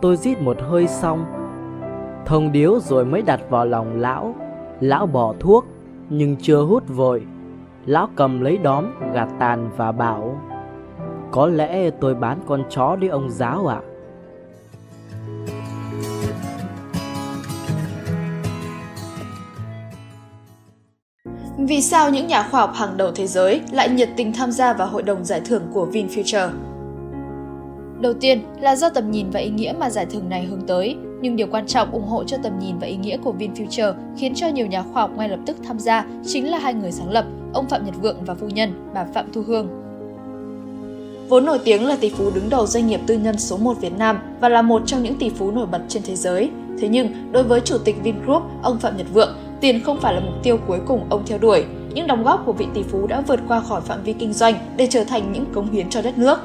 Tôi rít một hơi xong Thông điếu rồi mới đặt vào lòng lão Lão bỏ thuốc, Nhưng chưa hút vội Lão cầm lấy đóm, gạt tàn và bảo, Có lẽ tôi bán con chó đi ông giáo ạ à? Vì sao những nhà khoa học hàng đầu thế giới lại nhiệt tình tham gia vào hội đồng giải thưởng của VinFuture? Đầu tiên là do tầm nhìn và ý nghĩa mà giải thưởng này hướng tới, nhưng điều quan trọng ủng hộ cho tầm nhìn và ý nghĩa của VinFuture khiến cho nhiều nhà khoa học ngay lập tức tham gia chính là hai người sáng lập, ông Phạm Nhật Vượng và phu nhân, bà Phạm Thu Hương. Vốn nổi tiếng là tỷ phú đứng đầu doanh nghiệp tư nhân số 1 Việt Nam và là một trong những tỷ phú nổi bật trên thế giới. Thế nhưng, đối với chủ tịch Vingroup, ông Phạm Nhật Vượng, tiền không phải là mục tiêu cuối cùng ông theo đuổi. Những đóng góp của vị tỷ phú đã vượt qua khỏi phạm vi kinh doanh để trở thành những cống hiến cho đất nước.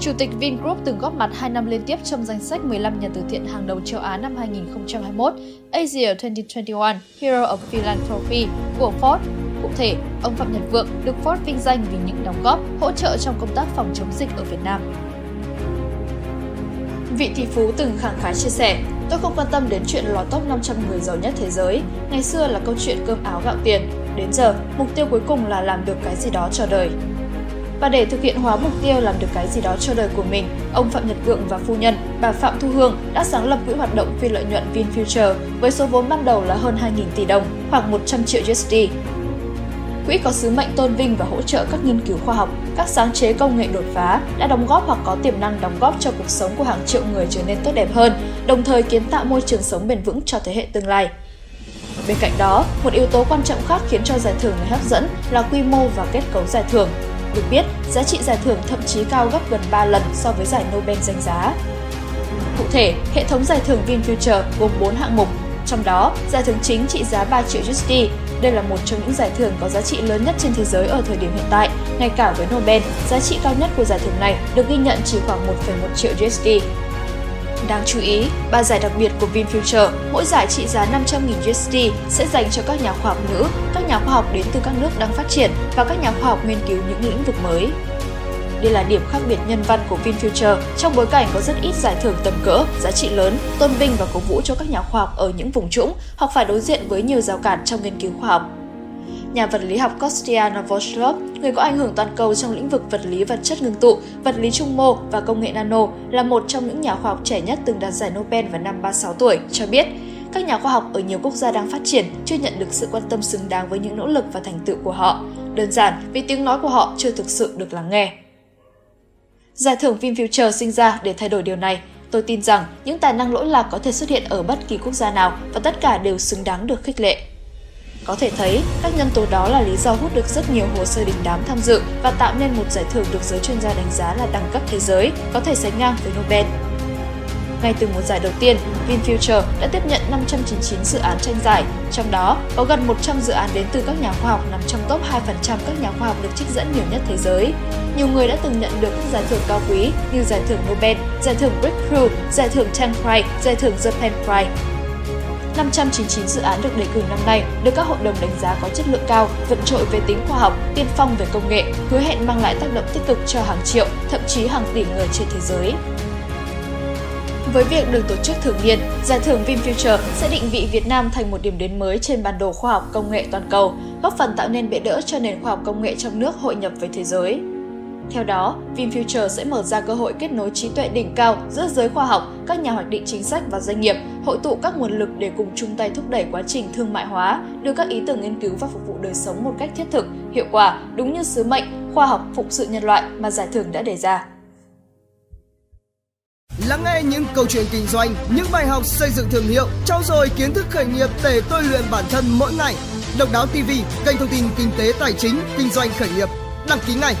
Chủ tịch Vingroup từng góp mặt 2 năm liên tiếp trong danh sách 15 nhà từ thiện hàng đầu châu Á năm 2021, Asia 2021 Hero of Philanthropy của Ford. Cụ thể, ông Phạm Nhật Vượng được Ford vinh danh vì những đóng góp, hỗ trợ trong công tác phòng chống dịch ở Việt Nam. Vị tỷ phú từng khẳng khái chia sẻ, tôi không quan tâm đến chuyện lọt top 500 người giàu nhất thế giới. Ngày xưa là câu chuyện cơm áo gạo tiền. Đến giờ, mục tiêu cuối cùng là làm được cái gì đó cho đời. Và để thực hiện hóa mục tiêu làm được cái gì đó cho đời của mình, ông Phạm Nhật Vượng và phu nhân, bà Phạm Thu Hương đã sáng lập quỹ hoạt động phi lợi nhuận VinFuture với số vốn ban đầu là hơn 2.000 tỷ đồng, khoảng 100 triệu USD. Quỹ có sứ mệnh tôn vinh và hỗ trợ các nghiên cứu khoa học, các sáng chế công nghệ đột phá đã đóng góp hoặc có tiềm năng đóng góp cho cuộc sống của hàng triệu người trở nên tốt đẹp hơn, đồng thời kiến tạo môi trường sống bền vững cho thế hệ tương lai. Bên cạnh đó, một yếu tố quan trọng khác khiến cho giải thưởng này hấp dẫn là quy mô và kết cấu giải thưởng. Được biết, giá trị giải thưởng thậm chí cao gấp gần 3 lần so với giải Nobel danh giá. Cụ thể, hệ thống giải thưởng VinFuture gồm 4 hạng mục, trong đó giải thưởng chính trị giá 3 triệu USD. Đây là một trong những giải thưởng có giá trị lớn nhất trên thế giới ở thời điểm hiện tại. Ngay cả với Nobel, giá trị cao nhất của giải thưởng này được ghi nhận chỉ khoảng 1,1 triệu USD. Đáng chú ý, ba giải đặc biệt của VinFuture, mỗi giải trị giá 500.000 USD sẽ dành cho các nhà khoa học nữ, các nhà khoa học đến từ các nước đang phát triển và các nhà khoa học nghiên cứu những lĩnh vực mới. Đây là điểm khác biệt nhân văn của VinFuture trong bối cảnh có rất ít giải thưởng tầm cỡ, giá trị lớn, tôn vinh và cổ vũ cho các nhà khoa học ở những vùng trũng hoặc phải đối diện với nhiều rào cản trong nghiên cứu khoa học. Nhà vật lý học Kostya Novoselov, người có ảnh hưởng toàn cầu trong lĩnh vực vật lý vật chất ngưng tụ, vật lý trung mô và công nghệ nano, là một trong những nhà khoa học trẻ nhất từng đạt giải Nobel vào năm 36 tuổi, cho biết các nhà khoa học ở nhiều quốc gia đang phát triển chưa nhận được sự quan tâm xứng đáng với những nỗ lực và thành tựu của họ. Đơn giản vì tiếng nói của họ chưa thực sự được lắng nghe. Giải thưởng VinFuture sinh ra để thay đổi điều này. Tôi tin rằng những tài năng lỗi lạc có thể xuất hiện ở bất kỳ quốc gia nào và tất cả đều xứng đáng được khích lệ. Có thể thấy, các nhân tố đó là lý do hút được rất nhiều hồ sơ đình đám tham dự và tạo nên một giải thưởng được giới chuyên gia đánh giá là đẳng cấp thế giới, có thể sánh ngang với Nobel. Ngay từ một giải đầu tiên, VinFuture đã tiếp nhận 599 dự án tranh giải, trong đó có gần 100 dự án đến từ các nhà khoa học nằm trong top 2% các nhà khoa học được trích dẫn nhiều nhất thế giới. Nhiều người đã từng nhận được các giải thưởng cao quý như giải thưởng Nobel, giải thưởng Breakthrough, giải thưởng Ten Prize, giải thưởng Japan Prize. 599 dự án được đề cử năm nay được các hội đồng đánh giá có chất lượng cao, vượt trội về tính khoa học, tiên phong về công nghệ, hứa hẹn mang lại tác động tích cực cho hàng triệu, thậm chí hàng tỷ người trên thế giới. Với việc được tổ chức thường niên, giải thưởng VinFuture sẽ định vị Việt Nam thành một điểm đến mới trên bản đồ khoa học công nghệ toàn cầu, góp phần tạo nên bệ đỡ cho nền khoa học công nghệ trong nước hội nhập với thế giới. Theo đó, VinFuture sẽ mở ra cơ hội kết nối trí tuệ đỉnh cao giữa giới khoa học, các nhà hoạch định chính sách và doanh nghiệp, hội tụ các nguồn lực để cùng chung tay thúc đẩy quá trình thương mại hóa, đưa các ý tưởng nghiên cứu và phục vụ đời sống một cách thiết thực, hiệu quả, đúng như sứ mệnh khoa học phục sự nhân loại mà giải thưởng đã đề ra. Lắng nghe những câu chuyện kinh doanh, những bài học xây dựng thương hiệu, trau dồi kiến thức khởi nghiệp để tôi luyện bản thân mỗi ngày. Độc đáo TV, kênh thông tin kinh tế tài chính, kinh doanh khởi nghiệp. Đăng ký ngay